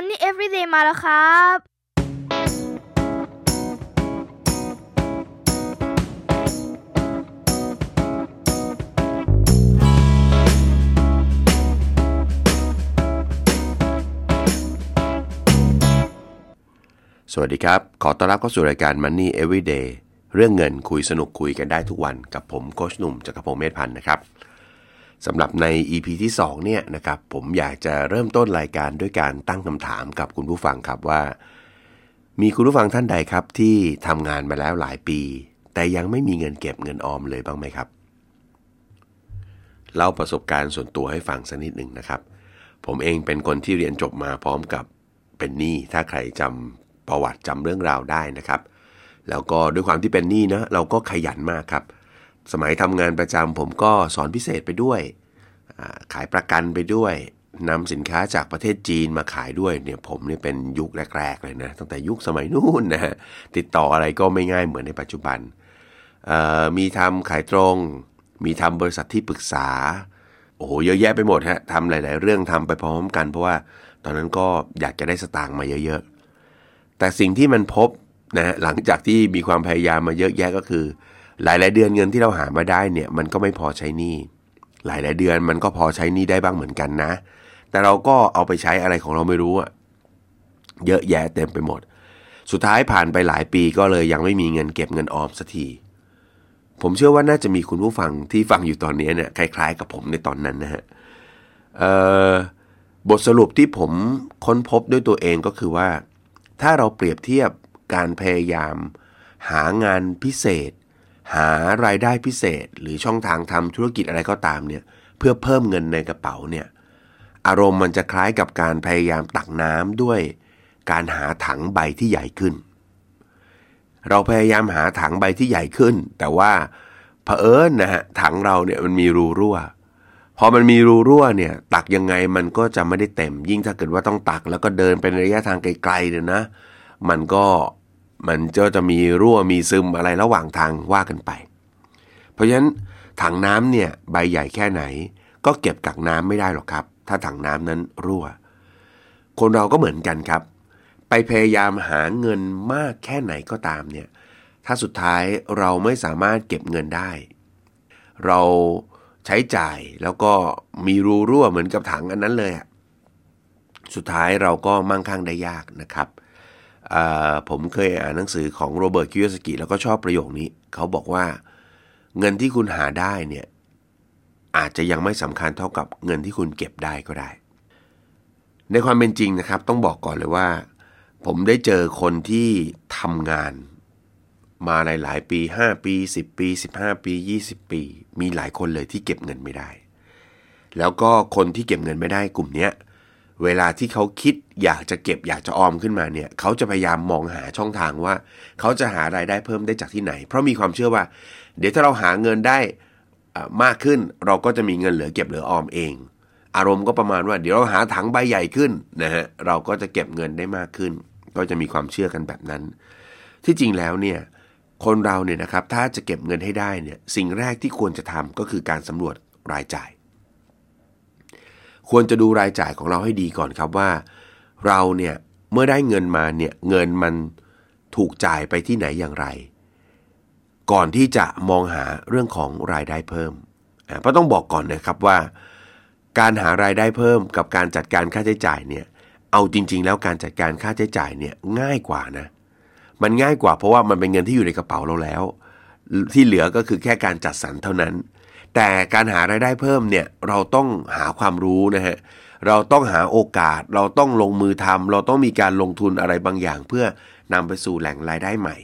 Money Everyday มาแล้วครับ สวัสดีครับ ขอต้อนรับเข้าสู่รายการ Money Everyday เรื่องเงินคุยสนุกคุยกันได้ทุกวันกับผมโคชหนุ่มจักรพงศ์เมธพันธ์นะครับ สำหรับใน EP ที่2เนี่ยนะครับผมอยากจะเริ่มต้นรายการด้วยการตั้งคำถามกับคุณผู้ฟังครับว่า มีคุณผู้ฟังท่านใดครับที่ทำงานมาแล้วหลายปี แต่ยังไม่มีเงินเก็บเงินออมเลยบ้างไหมครับเล่าประสบการณ์ส่วนตัวให้ฟังสักนิดหนึ่งนะครับ ผมเองเป็นคนที่เรียนจบมาพร้อมกับเป็นหนี้ถ้าใครจำประวัติจำเรื่องราวได้นะครับ แล้วก็ด้วยความที่เป็นหนี้นะเราก็ขยันมากครับ สมัยทำงานประจำผมก็สอนพิเศษไปด้วย ขายประกันไปด้วยนำสินค้าจากประเทศจีนมาขายด้วยเนี่ยผมนี่เป็นยุคแรก ๆ เลยนะตั้งแต่ยุคสมัยนู้นนะฮะติดต่ออะไรก็ไม่ง่ายเหมือนในปัจจุบัน มีทำขายตรง มีทำบริษัทที่ปรึกษา โอ้โหเยอะแยะไปหมดฮะทำหลาย ๆ เรื่องทำไปพร้อมกัน เพราะว่าตอนนั้นก็อยากจะได้สตางค์มาเยอะๆแต่สิ่งที่มันพบนะฮะหลังจากที่มีความพยายามมาเยอะแยะก็คือ หลาย ๆ เดือนเงินที่เราหามาได้เนี่ยมันก็ไม่พอใช้หนี้หลาย ๆ เดือนมันก็พอใช้หนี้ได้บ้างเหมือนกันนะ แต่เราก็เอาไปใช้อะไรของเราไม่รู้อะเยอะแยะเต็มไปหมด สุดท้ายผ่านไปหลายปีก็เลยยังไม่มีเงินเก็บเงินออมสักทีผมเชื่อว่าน่าจะมีคุณผู้ฟังที่ฟังอยู่ตอนนี้เนี่ยคล้าย ๆ กับผมในตอนนั้นนะฮะบทสรุปที่ผมค้นพบด้วยตัวเองก็คือว่า ถ้าเราเปรียบเทียบการพยายามหางานพิเศษ หารายได้พิเศษ หรือช่องทางทำธุรกิจอะไรก็ตามเนี่ยเพื่อเพิ่มเงินในกระเป๋าเนี่ยอารมณ์มันจะคล้ายกับการพยายามตักน้ำด้วย การหาถังใบที่ใหญ่ขึ้น เราพยายามหาถังใบที่ใหญ่ขึ้น แต่ว่าเผอิญนะฮะถังเราเนี่ยมันมีรูรั่ว พอมันมีรูรั่วเนี่ยตักยังไงมันก็จะไม่ได้เต็ม ยิ่งถ้าเกิดว่าต้องตักแล้วก็เดินเป็นระยะทางไกลๆเนี่ยนะ มันก็ มันจะจะมีรั่วมีซึมอะไรระหว่างทางว่ากันไป เพราะฉะนั้นถังน้ำเนี่ยใบใหญ่แค่ไหน ก็เก็บกักน้ำไม่ได้หรอกครับ ถ้าถังน้ำนั้นรั่ว คนเราก็เหมือนกันครับ ไปพยายามหาเงินมากแค่ไหนก็ตามเนี่ยถ้าสุดท้ายเราไม่สามารถเก็บเงินได้ เราใช้จ่ายแล้วก็มีรูรั่วเหมือนกับถังอันนั้นเลยอะสุดท้ายเราก็มั่งคั่งได้ยากนะครับเผมเคยอ่านหนังสือของโรเบิร์ตคิวสกิแล้วก็ชอบประโยคนี้ เขาบอกว่า เงินที่คุณหาได้เนี่ยอาจจะยังไม่สำคัญเท่ากับเงินที่คุณเก็บได้ก็ได้ ในความเป็นจริงนะครับ ต้องบอกก่อนเลยว่า ผมได้เจอคนที่ทำงาน มาหลายๆปี 5 ปี 10 ปี 15 ปี 20 ปี มีหลายคนเลยที่เก็บเงินไม่ได้ แล้วก็คนที่เก็บเงินไม่ได้กลุ่มเนี้ย เวลาที่เขาคิดอยากจะเก็บอยากจะออมขึ้นมาเนี่ยเขาจะพยายามมองหาช่องทางว่า เขาจะหารายได้เพิ่มได้จากที่ไหน เพราะมีความเชื่อว่า เดี๋ยวถ้าเราหาเงินได้มากขึ้นเราก็จะมีเงินเหลือเก็บเหลือออมเอง อารมณ์ก็ประมาณว่า เดี๋ยวเราหาถังใบใหญ่ขึ้นนะฮะเราก็จะเก็บเงินได้มากขึ้น ก็จะมีความเชื่อกันแบบนั้น ที่จริงแล้วเนี่ยคนเราเนี่ยนะครับถ้าจะเก็บเงินให้ได้เนี่ยสิ่งแรกที่ควรจะทำก็คือการสำรวจรายจ่าย ควรจะดูรายจ่ายของเราให้ดีก่อนครับว่า เราเนี่ยเมื่อได้เงินมาเนี่ยเงินมันถูกจ่ายไปที่ไหนอย่างไร ก่อนที่จะมองหาเรื่องของรายได้เพิ่มอ่าเพราะต้องบอกก่อนนะครับว่า การหารายได้เพิ่มกับการจัดการค่าใช้จ่ายเนี่ยเอาจริง ๆ แล้วการจัดการค่าใช้จ่ายเนี่ยง่ายกว่านะ มันง่ายกว่าเพราะว่ามันเป็นเงินที่อยู่ในกระเป๋าเราแล้ว ที่เหลือก็คือแค่การจัดสรรเท่านั้น แต่การหารายได้เพิ่มเนี่ยเราต้องหาความรู้นะฮะเราต้องหาโอกาส เราต้องลงมือทำเราต้องมีการลงทุนอะไรบางอย่าง เพื่อนำไปสู่แหล่งรายได้ใหม่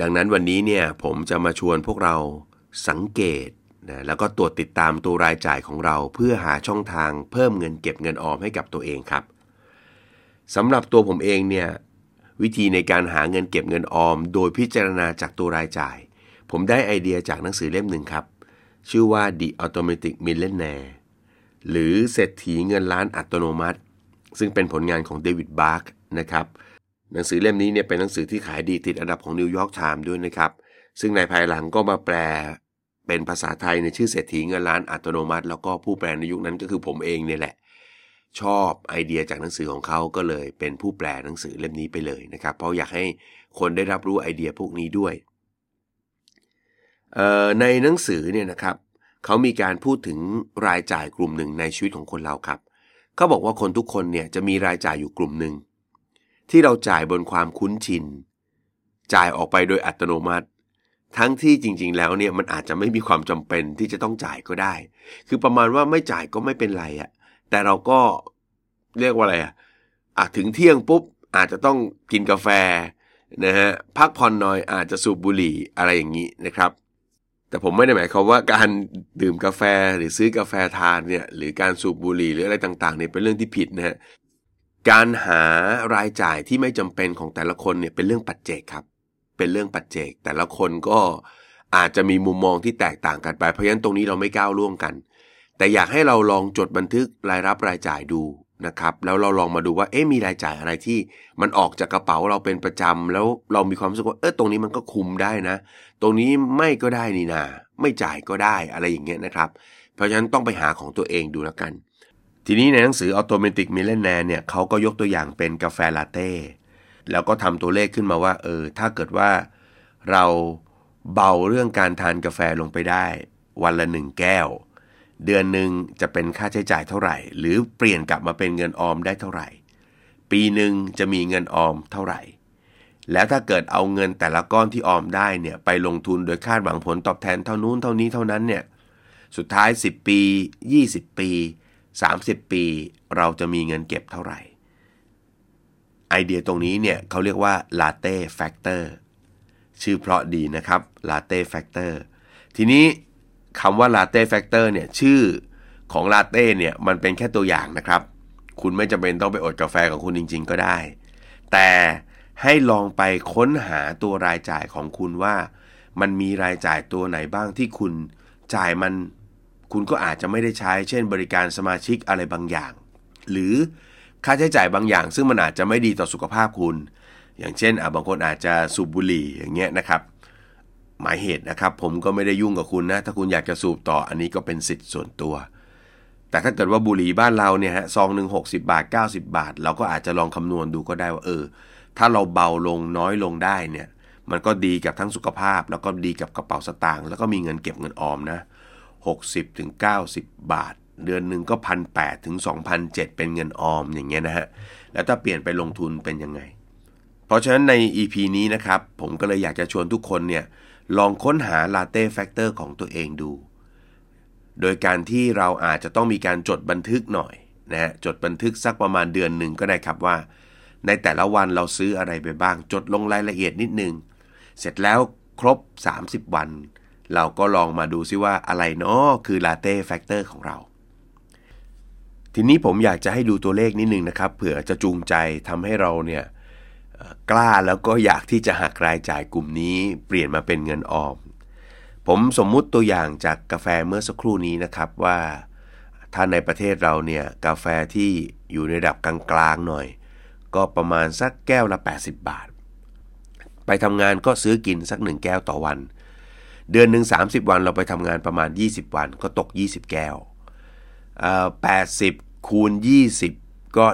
ดังนั้นวันนี้เนี่ยผมจะมาชวนพวกเราสังเกตนะแล้วก็ตรวจติดตามตัวรายจ่ายของเราเพื่อหาช่องทางเพิ่มเงินเก็บเงินออมให้กับตัวเองครับสำหรับตัวผมเองเนี่ยวิธีในการหาเงินเก็บเงินออม โดยพิจารณาจากตัวรายจ่าย ผมได้ไอเดียจากหนังสือเล่มหนึ่งครับ ชื่อว่า The Automatic Millionaire หรือเศรษฐีเงินล้านอัตโนมัติ ซึ่งเป็นผลงานของเดวิดบาร์กนะครับ หนังสือเล่มนี้เนี่ยเป็นหนังสือที่ขายดีติดอันดับของ New York Times ด้วยนะครับ ซึ่งในภายหลังก็มาแปลเป็นภาษาไทยในชื่อเศรษฐีเงินล้านอัตโนมัติ แล้วก็ผู้แปลในยุคนั้นก็คือผมเองเนี่ยแหละ ชอบไอเดียจากหนังสือของเขาก็เลยเป็นผู้แปลหนังสือเล่มนี้ไปเลยนะครับ เพราะอยากให้คนได้รับรู้ไอเดียพวกนี้ด้วย ในหนังสือเนี่ยนะครับเขามีการพูดถึงรายจ่ายกลุ่มหนึ่งในชีวิตของคนเราครับเขาบอกว่าคนทุกคนเนี่ยจะมีรายจ่ายอยู่กลุ่มหนึ่งที่เราจ่ายบนความคุ้นชิน จ่ายออกไปโดยอัตโนมัติ ทั้งที่จริง ๆ แล้วเนี่ยมันอาจจะไม่มีความจำเป็นที่จะต้องจ่ายก็ได้ คือประมาณว่าไม่จ่ายก็ไม่เป็นไรอะแต่เราก็เรียกว่าอะไรอะอะถึงเที่ยงปุ๊บอาจจะต้องกินกาแฟนะฮะพักผ่อนหน่อยอาจจะสูบบุหรี่อะไรอย่างนี้นะครับ แต่ผมไม่ได้หมายความว่าการดื่มกาแฟหรือซื้อกาแฟทานเนี่ยหรือการสูบบุหรี่หรืออะไรต่างๆเนี่ยเป็นเรื่องที่ผิดนะฮะการหารายจ่ายที่ไม่จำเป็นของแต่ละคนเนี่ยเป็นเรื่องปัจเจกครับ เป็นเรื่องปัจเจก แต่ละคนก็อาจจะมีมุมมองที่แตกต่างกันไปเพราะฉะนั้นตรงนี้เราไม่ก้าวล่วงกัน แต่อยากให้เราลองจดบันทึกรายรับรายจ่ายดู นะครับแล้วเราลองมาดูว่าเอ๊ะมีรายจ่ายอะไรที่มันออกจากกระเป๋าเราเป็นประจำแล้วเรามีความรู้สึกว่าเออตรงนี้มันก็คุมได้นะ ตรงนี้ไม่ก็ได้นี่นา ไม่จ่ายก็ได้อะไรอย่างเงี้ยนะครับ เพราะฉะนั้นต้องไปหาของตัวเองดูแล้วกัน ทีนี้ในหนังสือ Automatic Millionaire เนี่ยเขาก็ยกตัวอย่างเป็นกาแฟลาเต้แล้วก็ทำตัวเลขขึ้นมาว่าเออถ้าเกิดว่าเราเบาเรื่องการทานกาแฟลงไปได้ วันละหนึ่งแก้ว เดือนหนึ่งจะเป็นค่าใช้จ่ายเท่าไหร่ หรือเปลี่ยนกลับมาเป็นเงินออมได้เท่าไหร่ ปีหนึ่งจะมีเงินออมเท่าไหร่ แล้วถ้าเกิดเอาเงินแต่ละก้อนที่ออมได้เนี่ยไปลงทุนโดยคาดหวังผลตอบแทนเท่านู้นเท่านี้เท่านั้นเนี่ยสุดท้าย 10 ปี 20 ปี 30 ปี เราจะมีเงินเก็บเท่าไหร่ ไอเดียตรงนี้เนี่ยเขาเรียกว่า Latte Factor ชื่อเพราะดีนะครับ Latte Factor ทีนี้ คำว่า Latte Factor เนี่ยชื่อของลาเต้เนี่ยมันเป็นแค่ตัวอย่างนะครับ คุณไม่จำเป็นต้องไปอดกาแฟของคุณจริง ๆ ก็ได้ แต่ให้ลองไปค้นหาตัวรายจ่ายของคุณว่า มันมีรายจ่ายตัวไหนบ้างที่คุณจ่ายมัน คุณก็อาจจะไม่ได้ใช้ เช่น บริการสมาชิกอะไรบางอย่าง หรือค่าใช้จ่ายบางอย่าง ซึ่งมันอาจจะไม่ดีต่อสุขภาพคุณ อย่างเช่นบางคนอาจจะสูบบุหรี่อย่างเงี้ยนะครับ หมายเหตุนะครับ ผมก็ไม่ได้ยุ่งกับคุณนะ ถ้าคุณอยากจะสูบต่ออันนี้ก็เป็นสิทธิ์ส่วนตัว แต่ถ้าเกิดว่าบุหรี่บ้านเราเนี่ยฮะซองหนึ่งหกสิบาท 90 บาท เราก็อาจจะลองคำนวณดูก็ได้ว่าเออ ถ้าเราเบาลงน้อยลงได้เนี่ย มันก็ดีกับทั้งสุขภาพ แล้วก็ดีกับกระเป๋าสตางค์แล้วก็มีเงินเก็บเงินออมนะ60ถึง90 บาท เดือนหนึ่งก็พันแถึง2,007เป็นเงินออมอย่างเงี้ยนะฮะแล้วถ้าเปลี่ยนไปลงทุนเป็นยังไง เพราะฉะนั้นใน EP นี้นะครับผมก็เลยอยากจะชวนทุกคนเนี่ย ลองค้นหา Latte Factor ของตัวเองดู โดยการที่เราอาจจะต้องมีการจดบันทึกหน่อยนะฮะจดบันทึกสักประมาณเดือนหนึ่งก็ได้ครับว่า ในแต่ละวันเราซื้ออะไรไปบ้าง จดลงรายละเอียดนิดนึง เสร็จแล้วครบ 30 วัน เราก็ลองมาดูซิว่าอะไรเนาะคือ Latte Factor ของเรา ทีนี้ผมอยากจะให้ดูตัวเลขนิดนึงนะครับเผื่อจะจูงใจทำให้เราเนี่ย กล้าแล้วก็อยากที่จะหักรายจ่ายกลุ่มนี้ เปลี่ยนมาเป็นเงินออม ผมสมมุติตัวอย่างจากกาแฟเมื่อสักครู่นี้นะครับว่า ถ้าในประเทศเราเนี่ยกาแฟที่อยู่ในระดับกลางๆหน่อย ก็ประมาณสักแก้วละ 80 บาท ไปทำงานก็ซื้อกินสักหนึ่งแก้วต่อวัน เดือนหนึ่ง30 วันเราไปทำงานประมาณ 20 วันก็ตก 20 แก้ว80คูณ20 ก็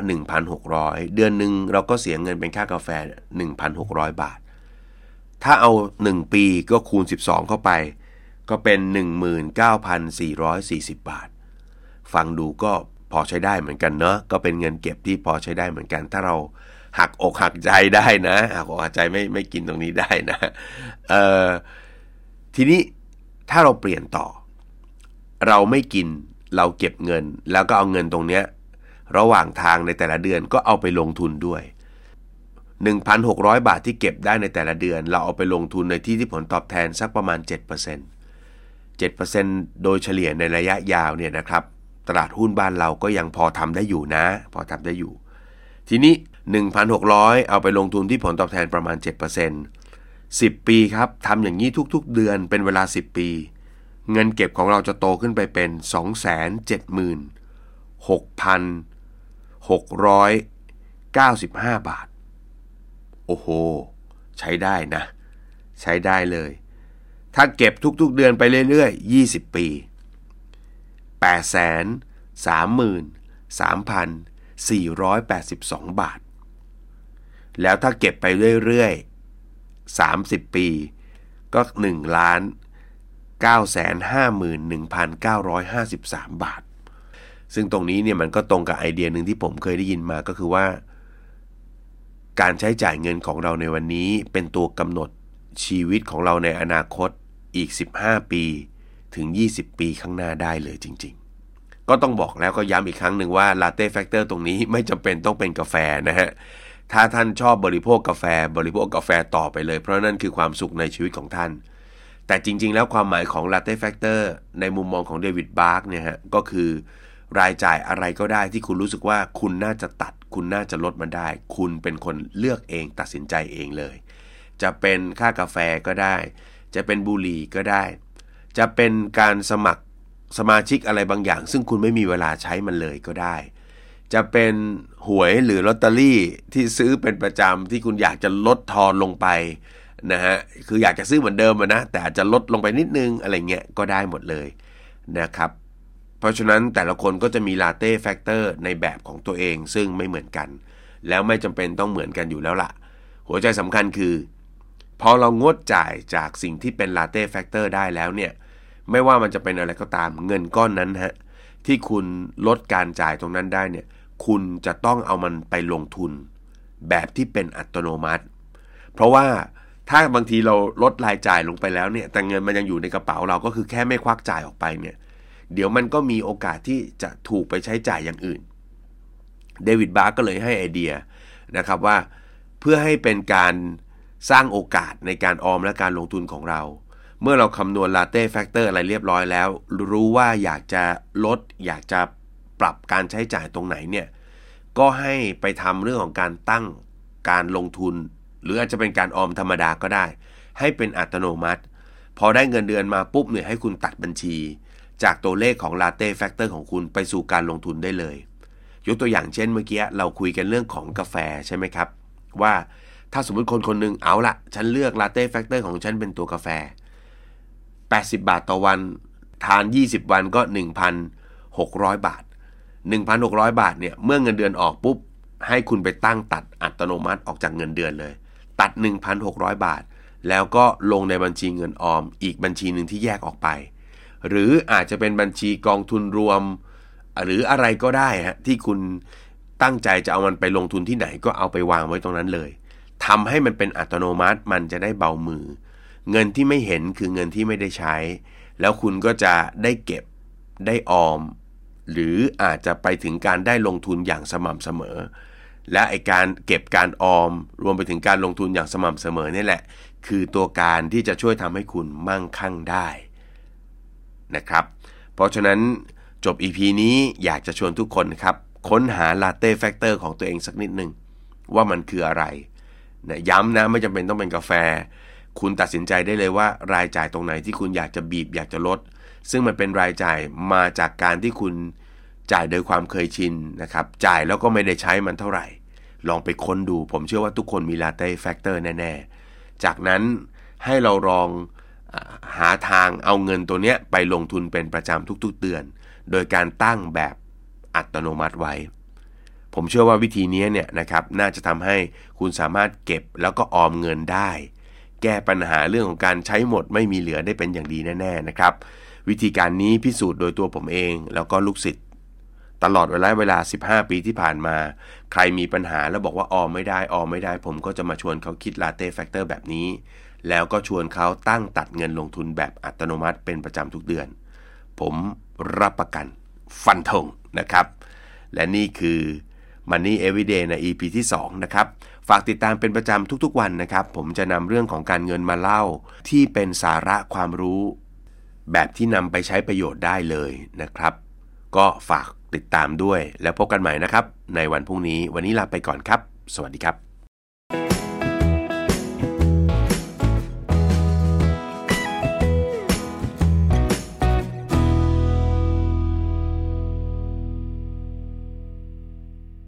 1,600 เดือนหนึ่งเราก็เสียเงินเป็นค่ากาแฟ 1,600 บาท ถ้าเอา 1 ปีก็คูณ 12 เข้าไป ก็เป็น 19,440 บาท ฟังดูก็พอใช้ได้เหมือนกันเนาะก็เป็นเงินเก็บที่พอใช้ได้เหมือนกัน ถ้าเราหักอกหักใจได้นะหักอกหักใจไม่ไม่กินตรงนี้ได้นะเอ่อทีนี้ถ้าเราเปลี่ยนต่อ เราไม่กินเราเก็บเงิน แล้วก็เอาเงินตรงเนี้ย ระหว่างทางในแต่ละเดือนก็เอาไปลงทุนด้วย 1,600 บาทที่เก็บได้ในแต่ละเดือน เราเอาไปลงทุนในที่ที่ผลตอบแทนสักประมาณ 7% 7%โดยเฉลี่ยในระยะยาวเนี่ยนะครับ ตลาดหุ้นบ้านเราก็ยังพอทำได้อยู่นะ พอทำได้อยู่ ทีนี้ 1,600 เอาไปลงทุนที่ผลตอบแทนประมาณ 7% 10 ปีครับทำอย่างนี้ทุกๆ เดือนเป็นเวลา 10 ปี เงินเก็บของเราจะโตขึ้นไปเป็น 270,000 695 บาท โอ้โห ใช้ได้นะ ใช้ได้เลย ถ้าเก็บทุกๆเดือนไปเรื่อยๆ 20 ปี 8 3 3 3,482 บาท แล้วถ้าเก็บไปเรื่อยๆ 30 ปี ก็1ล้าน951,953 บาท ซึ่งตรงนี้เนี่ยมันก็ตรงกับไอเดียหนึ่งที่ผมเคยได้ยินมาก็คือว่า การใช้จ่ายเงินของเราในวันนี้เป็นตัวกำหนดชีวิตของเราในอนาคตอีก 15 ปีถึง 20 ปีข้างหน้าได้เลยจริง ๆ ก็ต้องบอกแล้วก็ย้ำอีกครั้งหนึ่งว่า Latte Factor ตรงนี้ไม่จำเป็นต้องเป็นกาแฟนะฮะถ้าท่านชอบบริโภคกาแฟบริโภคกาแฟต่อไปเลย เพราะนั่นคือความสุขในชีวิตของท่าน แต่จริง ๆ แล้วความหมายของ Latte Factorในมุมมองของเดวิดบาร์กเนี่ยฮะก็คือ รายจ่ายอะไรก็ได้ที่คุณรู้สึกว่าคุณน่าจะตัด คุณน่าจะลดมันได้ คุณเป็นคนเลือกเองตัดสินใจเองเลย จะเป็นค่ากาแฟก็ได้ จะเป็นบุหรี่ก็ได้ จะเป็นการสมัครสมาชิกอะไรบางอย่าง ซึ่งคุณไม่มีเวลาใช้มันเลยก็ได้ จะเป็นหวยหรือลอตเตอรี่ที่ซื้อเป็นประจำที่คุณอยากจะลดทอนลงไปนะฮะคืออยากจะซื้อเหมือนเดิมนะแต่อาจจะลดลงไปนิดนึงอะไรเงี้ยก็ได้หมดเลยนะครับ เพราะฉะนั้นแต่ละคนก็จะมี Latte Factor ในแบบของตัวเองซึ่งไม่เหมือนกัน แล้วไม่จำเป็นต้องเหมือนกันอยู่แล้วล่ะ หัวใจสำคัญคือ พอเรางดจ่ายจากสิ่งที่เป็น Latte Factor ได้แล้วเนี่ย ไม่ว่ามันจะเป็นอะไรก็ตามเงินก้อนนั้นฮะที่คุณลดการจ่ายตรงนั้นได้เนี่ย คุณจะต้องเอามันไปลงทุน แบบที่เป็นอัตโนมัติ เพราะว่าถ้าบางทีเราลดรายจ่ายลงไปแล้วเนี่ย แต่เงินมันยังอยู่ในกระเป๋าเราก็คือแค่ไม่ควักจ่ายออกไปเนี่ย เดี๋ยวมันก็มีโอกาสที่จะถูกไปใช้จ่ายอย่างอื่น David Bach็เลยให้ไอเดียนะครับว่าเพื่อให้เป็นการสร้างโอกาสในการออมและการลงทุนของเรา เมื่อเราคำนวณ Latte Factor อะไรเรียบร้อยแล้ว รู้ว่าอยากจะลด อยากจะปรับการใช้จ่ายตรงไหนเนี่ยก็ให้ไปทำเรื่องของการตั้งการลงทุน หรืออาจจะเป็นการออมธรรมดาก็ได้ ให้เป็นอัตโนมัติ พอได้เงินเดือนมาปุ๊บเนี่ยให้คุณตัดบัญชี จากตัวเลขของ Latte Factor ของคุณไปสู่การลงทุนได้เลย ยกตัวอย่างเช่นเมื่อกี้เราคุยกันเรื่องของกาแฟใช่ไหมครับ ว่าถ้าสมมติคนคนหนึ่งเอาละฉันเลือก Latte Factor ของฉันเป็นตัวกาแฟ 80 บาทต่อวัน ทาน 20 วันก็ 1,600 บาท 1,600 บาทเนี่ยเมื่อเงินเดือนออกปุ๊บ ให้คุณไปตั้งตัดอัตโนมัติออกจากเงินเดือนเลย ตัด 1,600 บาท แล้วก็ลงในบัญชีเงินออม อีกบัญชีหนึ่งที่แยกออกไป หรืออาจจะเป็นบัญชีกองทุนรวม หรืออะไรก็ได้ฮะที่คุณตั้งใจจะเอามันไปลงทุนที่ไหนก็เอาไปวางไว้ตรงนั้นเลยทำให้มันเป็นอัตโนมัติมันจะได้เบามือ เงินที่ไม่เห็นคือเงินที่ไม่ได้ใช้ แล้วคุณก็จะได้เก็บได้ออม หรืออาจจะไปถึงการได้ลงทุนอย่างสม่ำเสมอ และไอการเก็บการออม รวมไปถึงการลงทุนอย่างสม่ำเสมอนี่แหละ คือตัวการที่จะช่วยทำให้คุณมั่งคั่งได้ นะครับ เพราะฉะนั้นจบ EP นี้อยากจะชวนทุกคนครับ ค้นหาลาเต้แฟกเตอร์ของตัวเองสักนิดหนึ่งว่ามันคืออะไรนะย้ำนะไม่จำเป็นต้องเป็นกาแฟ คุณตัดสินใจได้เลยว่ารายจ่ายตรงไหนที่คุณอยากจะบีบอยากจะลด ซึ่งมันเป็นรายจ่ายมาจากการที่คุณจ่ายโดยความเคยชินนะครับ จ่ายแล้วก็ไม่ได้ใช้มันเท่าไหร่ ลองไปค้นดู ผมเชื่อว่าทุกคนมีลาเต้แฟกเตอร์แน่ ๆ จากนั้นให้เราลอง หาทางเอาเงินตัวนี้ไปลงทุนเป็นประจำทุกๆเดือน โดยการตั้งแบบอัตโนมัติไว้ ผมเชื่อว่าวิธีนี้เนี่ยนะครับน่าจะทำให้คุณสามารถเก็บแล้วก็ออมเงินได้ แก้ปัญหาเรื่องของการใช้หมดไม่มีเหลือได้เป็นอย่างดีแน่ๆนะครับ วิธีการนี้พิสูจน์โดยตัวผมเอง แล้วก็ลูกศิษย์ตลอดเวลาเวลา 15 ปีที่ผ่านมา ใครมีปัญหาแล้วบอกว่าออมไม่ได้ออมไม่ได้ ผมก็จะมาชวนเขาคิด Latte Factor แบบนี้ แล้วก็ชวนเขาตั้งตัดเงินลงทุนแบบอัตโนมัติเป็นประจำทุกเดือน ผมรับประกันฟันธงนะครับ และนี่คือ Money Everyday ใน EP ที่ 2 นะครับ ฝากติดตามเป็นประจำทุกๆวันนะครับ ผมจะนำเรื่องของการเงินมาเล่า ที่เป็นสาระความรู้ แบบที่นำไปใช้ประโยชน์ได้เลยนะครับ ก็ฝากติดตามด้วยแล้วพบกันใหม่นะครับ ในวันพรุ่งนี้วันนี้ลาไปก่อนครับ สวัสดีครับ